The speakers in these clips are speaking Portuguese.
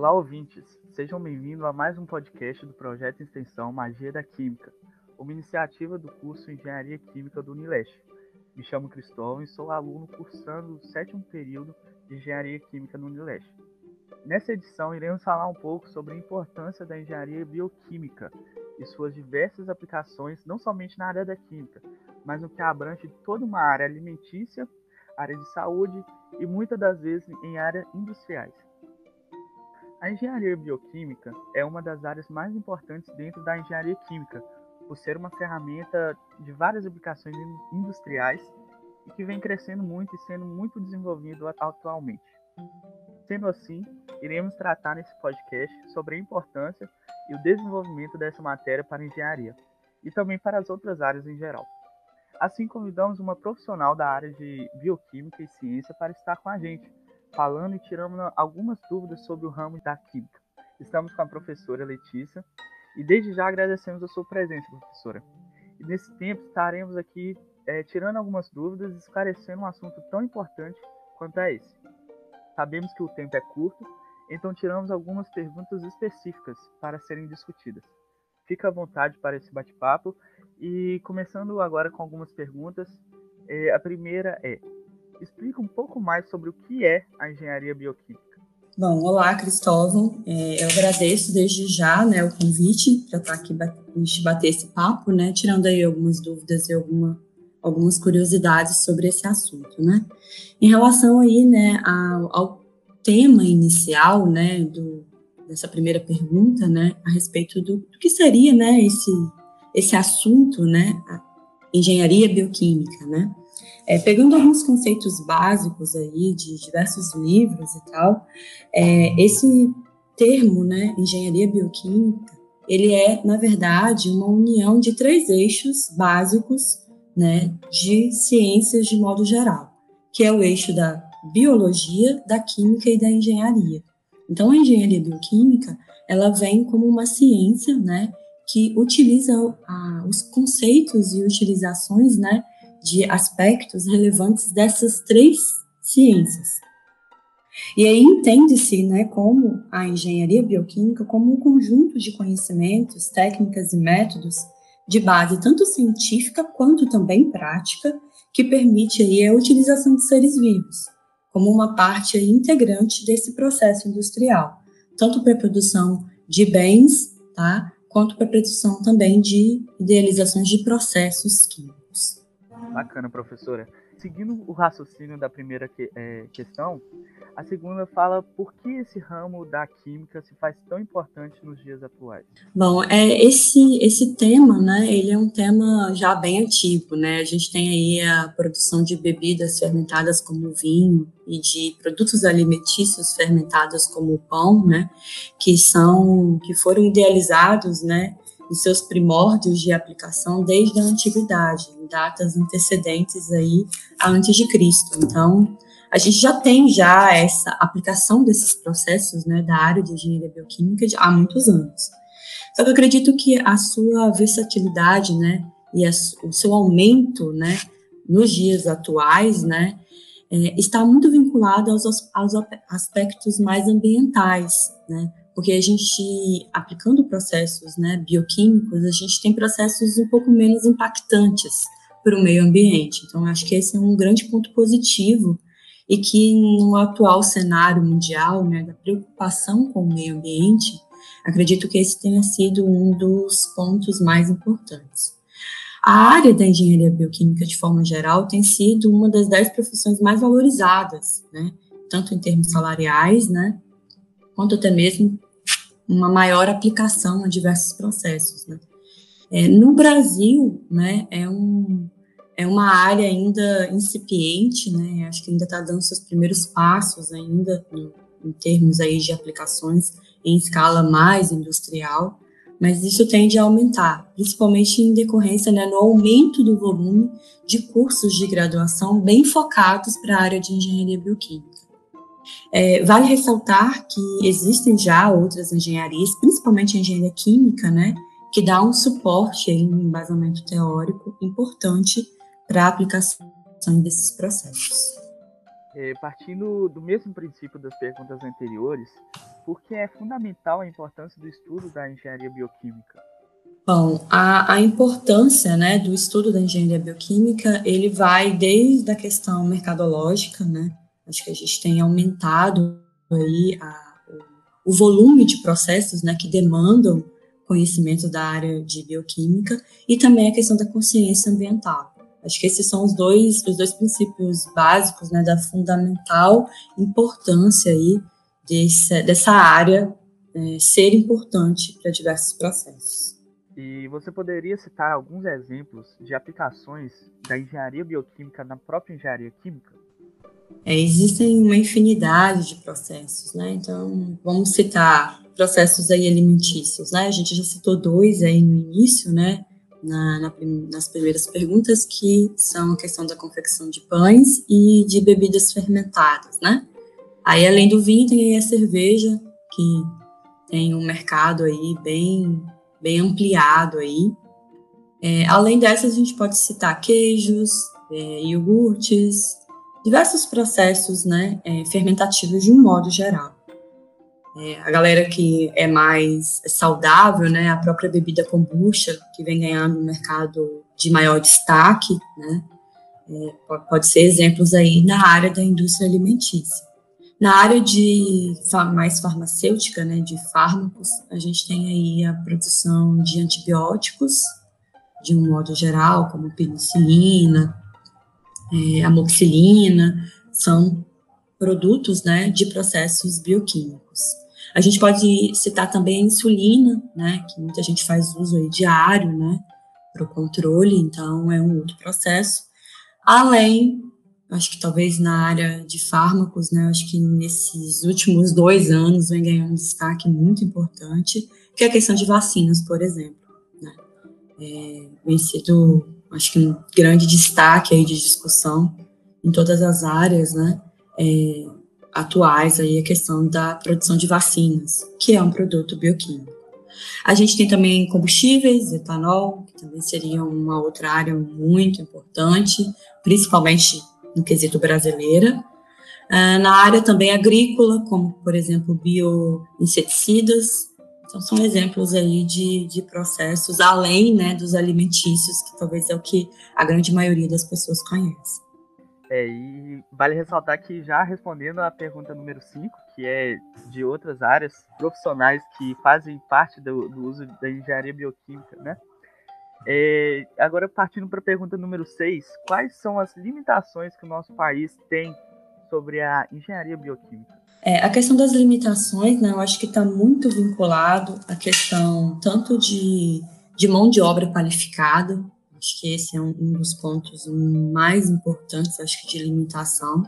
Olá, ouvintes! Sejam bem-vindos a mais um podcast do projeto de extensão Magia da Química, uma iniciativa do curso Engenharia Química do Unileste. Me chamo Cristóvão e sou aluno cursando o sétimo período de Engenharia Química no Unileste. Nessa edição, iremos falar um pouco sobre a importância da engenharia bioquímica e suas diversas aplicações, não somente na área da química, mas no que abrange toda uma área alimentícia, área de saúde e muitas das vezes em áreas industriais. A engenharia bioquímica é uma das áreas mais importantes dentro da engenharia química, por ser uma ferramenta de várias aplicações industriais e que vem crescendo muito e sendo muito desenvolvido atualmente. Sendo assim, iremos tratar nesse podcast sobre a importância e o desenvolvimento dessa matéria para a engenharia e também para as outras áreas em geral. Assim, convidamos uma profissional da área de bioquímica e ciência para estar com a gente, falando e tirando algumas dúvidas sobre o ramo da química. Estamos com a professora Letícia e desde já agradecemos a sua presença, professora. E nesse tempo estaremos aqui é, tirando algumas dúvidas e esclarecendo um assunto tão importante quanto a esse. Sabemos que o tempo é curto, então tiramos algumas perguntas específicas para serem discutidas. Fica à vontade para esse bate-papo e começando agora com algumas perguntas. É, a primeira é: explica um pouco mais sobre o que é a engenharia bioquímica. Bom, olá, Cristóvão. É, eu agradeço desde já né, o convite para estar aqui a gente bater esse papo, né, tirando aí algumas dúvidas e alguma, algumas curiosidades sobre esse assunto, né. Em relação aí, né, ao, ao tema inicial, né, do, dessa primeira pergunta, né, a respeito do, do que seria, né, esse, esse assunto, né, engenharia bioquímica, né. É, pegando alguns conceitos básicos aí de diversos livros e tal, é, esse termo, né, engenharia bioquímica, ele é, na verdade, uma união de três eixos básicos, né, de ciências de modo geral, que é o eixo da biologia, da química e da engenharia. Então, a engenharia bioquímica, ela vem como uma ciência, né, que utiliza a, os conceitos e utilizações, né, de aspectos relevantes dessas três ciências. E aí entende-se, né, como a engenharia bioquímica como um conjunto de conhecimentos, técnicas e métodos de base tanto científica quanto também prática, que permite aí a utilização de seres vivos como uma parte integrante desse processo industrial, tanto para a produção de bens, tá, quanto para a produção também de idealizações de processos químicos. Bacana, professora. Seguindo o raciocínio da primeira que, é, questão, a segunda fala por que esse ramo da química se faz tão importante nos dias atuais. Bom, é esse esse tema, né? Ele é um tema já bem antigo, né? A gente tem aí a produção de bebidas fermentadas como vinho e de produtos alimentícios fermentados como o pão, né? Que são que foram idealizados, né? Em seus primórdios de aplicação desde a antiguidade, em datas antecedentes aí a antes de Cristo. Então, a gente já tem já essa aplicação desses processos, né, da área de engenharia bioquímica há muitos anos. Só que eu acredito que a sua versatilidade, né, e a, o seu aumento, né, nos dias atuais, né, é, está muito vinculado aos, aos aspectos mais ambientais, né, porque a gente, aplicando processos né, bioquímicos, a gente tem processos um pouco menos impactantes para o meio ambiente. Então, acho que esse é um grande ponto positivo e que no atual cenário mundial, né, da preocupação com o meio ambiente, acredito que esse tenha sido um dos pontos mais importantes. A área da engenharia bioquímica, de forma geral, tem sido uma das dez profissões mais valorizadas, né, tanto em termos salariais, né, quanto até mesmo uma maior aplicação a diversos processos. Né. É, no Brasil, né, é um, é uma área ainda incipiente, né? Acho que ainda está dando seus primeiros passos ainda em, em termos aí de aplicações em escala mais industrial, mas isso tende a aumentar, principalmente em decorrência né, no aumento do volume de cursos de graduação bem focados para a área de engenharia bioquímica. É, vale ressaltar que existem já outras engenharias, principalmente a engenharia química, né, que dá um suporte aí, um embasamento teórico importante para a aplicação desses processos. É, partindo do mesmo princípio das perguntas anteriores, porque é fundamental a importância do estudo da engenharia bioquímica. Bom, a, a importância né, do estudo da engenharia bioquímica, ele vai desde a questão mercadológica, né? Acho que a gente tem aumentado aí a, o, volume de processos né, que demandam conhecimento da área de bioquímica e também a questão da consciência ambiental. Acho que esses são os dois, os dois princípios básicos né, da fundamental importância aí desse, dessa área é, ser importante para diversos processos. E você poderia citar alguns exemplos de aplicações da engenharia bioquímica na própria engenharia química? É, existem uma infinidade de processos, né? Então, vamos citar processos aí alimentícios, né? A gente já citou dois aí no início, né? Na, na, nas primeiras perguntas, que são a questão da confecção de pães e de bebidas fermentadas, né? Aí, além do vinho, tem a cerveja, que tem um mercado aí bem, bem ampliado aí. É, além dessas, a gente pode citar queijos, é, iogurtes, diversos processos né, é, fermentativos de um modo geral. É, a galera que é mais saudável, né, a própria bebida kombucha, que vem ganhando um mercado de maior destaque, né, é, pode ser exemplos aí na área da indústria alimentícia. Na área de mais farmacêutica, né, de fármacos, a gente tem aí a produção de antibióticos, de um modo geral, como penicilina, é, amoxicilina, são produtos né, de processos bioquímicos. A gente pode citar também a insulina, né, que muita gente faz uso aí diário, né, para o controle, então é um outro processo. Além, acho que talvez na área de fármacos, né, acho que nesses últimos dois anos vem ganhando um destaque muito importante, que é a questão de vacinas, por exemplo. Né. É, vem sido acho que um grande destaque aí de discussão em todas as áreas, né, é, atuais aí a questão da produção de vacinas, que é um produto bioquímico. A gente tem também combustíveis, etanol, que também seria uma outra área muito importante, principalmente no quesito brasileira. Uh, na área também agrícola, como, por exemplo, bioinseticidas, então, são exemplos aí de, de processos, além né, dos alimentícios, que talvez é o que a grande maioria das pessoas conhece. É, e vale ressaltar que já respondendo a pergunta número 5, que é de outras áreas profissionais que fazem parte do, do uso da engenharia bioquímica, né? É, agora partindo para a pergunta número 6, quais são as limitações que o nosso país tem sobre a engenharia bioquímica? É, a questão das limitações, né, eu acho que está muito vinculado à questão tanto de, de mão de obra qualificada, acho que esse é um, um dos pontos mais importantes, acho que de limitação,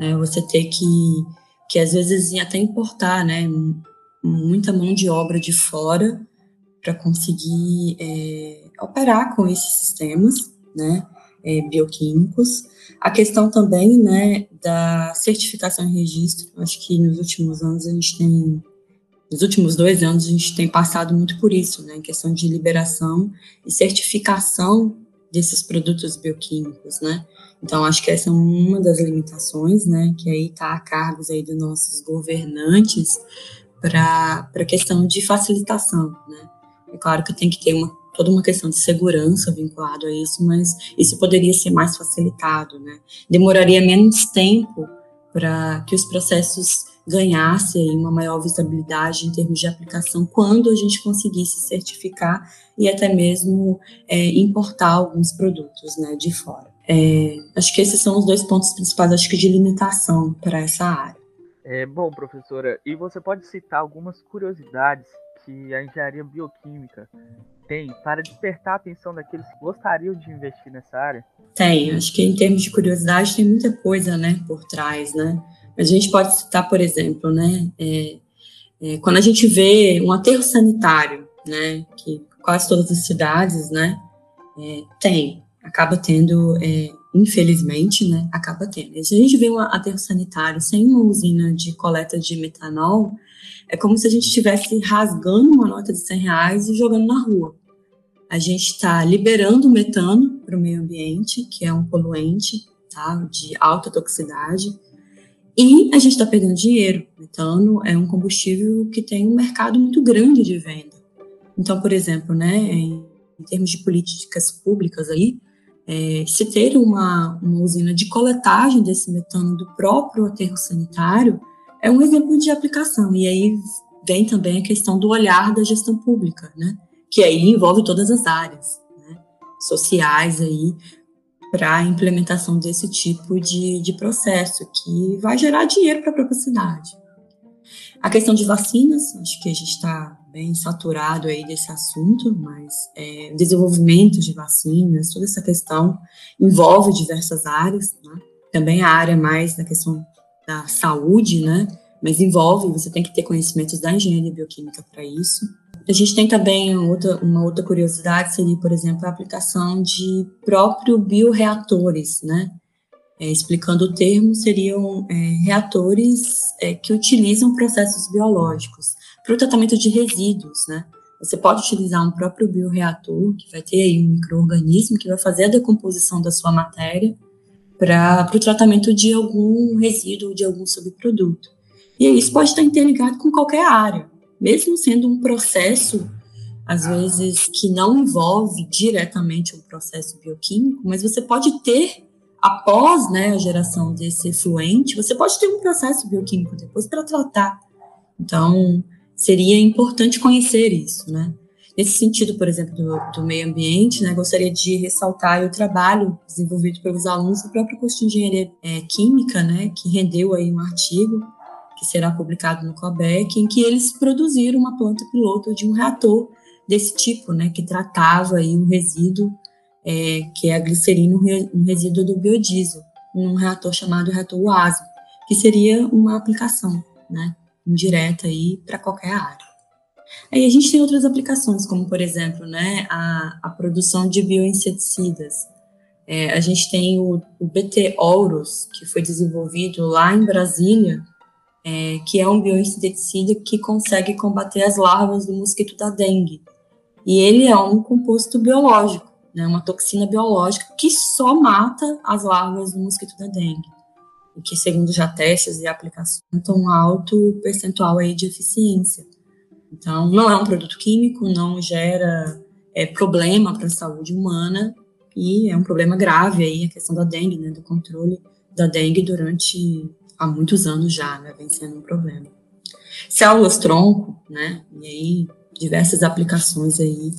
né, você ter que, que às vezes até importar, né, muita mão de obra de fora para conseguir é, operar com esses sistemas, né, é, bioquímicos. A questão também, né, da certificação e registro, acho que nos últimos anos a gente tem, nos últimos dois anos a gente tem passado muito por isso, né, em questão de liberação e certificação desses produtos bioquímicos, né. Então acho que essa é uma das limitações, né, que aí está a cargos aí dos nossos governantes para a questão de facilitação, né. É claro que tem que ter uma toda uma questão de segurança vinculado a isso, mas isso poderia ser mais facilitado, né? Demoraria menos tempo para que os processos ganhassem uma maior visibilidade em termos de aplicação quando a gente conseguisse certificar e até mesmo é, importar alguns produtos né, de fora. É, acho que esses são os dois pontos principais, acho que de limitação para essa área. É, bom, professora, e você pode citar algumas curiosidades que a engenharia bioquímica tem para despertar a atenção daqueles que gostariam de investir nessa área? Tem, acho que em termos de curiosidade tem muita coisa, né, por trás, né? A gente pode citar, por exemplo, né, é, é, quando a gente vê um aterro sanitário, né, que quase todas as cidades, né, é, tem, acaba tendo, é, infelizmente, né, acaba tendo. Se a gente vê um aterro sanitário sem uma usina de coleta de metanol, é como se a gente estivesse rasgando uma nota de 100 reais e jogando na rua a gente está liberando metano para o meio ambiente, que é um poluente tá, de alta toxicidade, E a gente está perdendo dinheiro. Metano é um combustível que tem um mercado muito grande de venda. Então, por exemplo, né, em, em termos de políticas públicas aí, é, se ter uma, uma usina de coletagem desse metano do próprio aterro sanitário é um exemplo de aplicação. E aí vem também a questão do olhar da gestão pública, né? Que aí envolve todas as áreas né? sociais aí para a implementação desse tipo de, de processo que vai gerar dinheiro para a própria cidade. A questão de vacinas, acho que a gente está bem saturado aí desse assunto, mas é, desenvolvimento de vacinas, toda essa questão envolve diversas áreas, né? também a área mais da questão da saúde, né? Mas envolve, você tem que ter conhecimentos da engenharia bioquímica para isso. A gente tem também outra, uma outra curiosidade, seria, por exemplo, a aplicação de próprio bioreatores, né? É, explicando o termo, seriam é, reatores é, que utilizam processos biológicos para o tratamento de resíduos, né? Você pode utilizar um próprio bioreator, que vai ter aí um microorganismo que vai fazer a decomposição da sua matéria para o tratamento de algum resíduo, de algum subproduto. E isso pode estar interligado com qualquer área, mesmo sendo um processo, às vezes, que não envolve diretamente um processo bioquímico, mas você pode ter, após né, a geração desse efluente, você pode ter um processo bioquímico depois para tratar. Então, seria importante conhecer isso, né? Nesse sentido, por exemplo, do, do meio ambiente, né, gostaria de ressaltar o trabalho desenvolvido pelos alunos do próprio curso de engenharia é, química, né, que rendeu aí um artigo que será publicado no COBEC, em que eles produziram uma planta piloto de um reator desse tipo, né, que tratava aí um resíduo é, que é a glicerina, um resíduo do biodiesel, num reator chamado reator UASO, que seria uma aplicação, né, indireta aí para qualquer área. Aí a gente tem outras aplicações, como por exemplo, né, a, a produção de bioinseticidas. É, a gente tem o, o BT Auros, que foi desenvolvido lá em Brasília, é, que é um bioinseticida que consegue combater as larvas do mosquito da dengue. E ele é um composto biológico, né, uma toxina biológica que só mata as larvas do mosquito da dengue e que, segundo já testes e aplicações, tem um alto percentual aí de eficiência. Então, não é um produto químico, não gera é, problema para a saúde humana e é um problema grave aí a questão da dengue, né, do controle da dengue durante há muitos anos já, né, vem sendo um problema. Células tronco, né, e aí diversas aplicações aí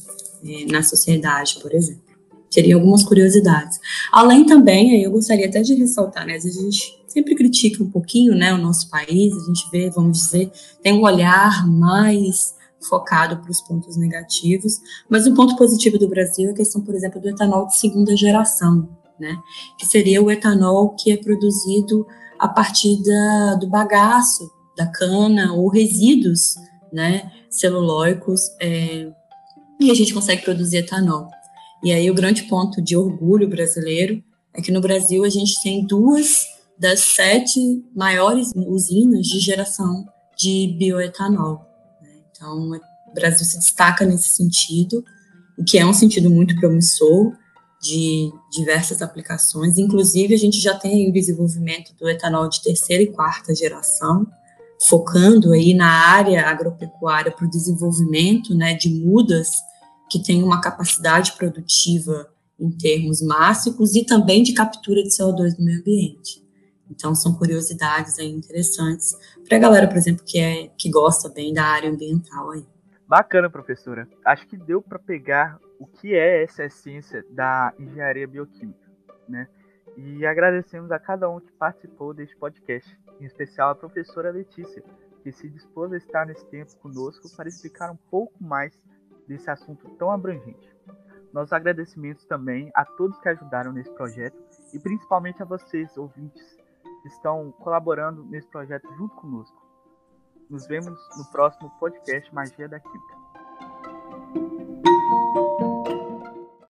é, na sociedade, por exemplo. Seriam algumas curiosidades. Além também, aí eu gostaria até de ressaltar, né, a gente sempre critica um pouquinho, né, o nosso país, a gente vê, vamos dizer, tem um olhar mais focado para os pontos negativos, mas o ponto positivo do Brasil é a questão, por exemplo, do etanol de segunda geração, né, que seria o etanol que é produzido a partir da, do bagaço da cana ou resíduos, né, celulóicos, é, e a gente consegue produzir etanol. E aí o grande ponto de orgulho brasileiro é que no Brasil a gente tem duas das sete maiores usinas de geração de bioetanol. Né? Então, o Brasil se destaca nesse sentido, o que é um sentido muito promissor de diversas aplicações. Inclusive, a gente já tem o desenvolvimento do etanol de terceira e quarta geração, focando aí na área agropecuária para o desenvolvimento né, de mudas que têm uma capacidade produtiva em termos máximos e também de captura de CO2 no meio ambiente. Então, são curiosidades aí interessantes para a galera, por exemplo, que, é, que gosta bem da área ambiental aí. Bacana, professora. Acho que deu para pegar o que é essa essência da engenharia bioquímica, né? E agradecemos a cada um que participou deste podcast, em especial a professora Letícia, que se dispôs a estar nesse tempo conosco para explicar um pouco mais desse assunto tão abrangente. Nossos agradecimentos também a todos que ajudaram nesse projeto e principalmente a vocês, ouvintes, estão colaborando nesse projeto junto conosco. Nos vemos no próximo podcast Magia da Química.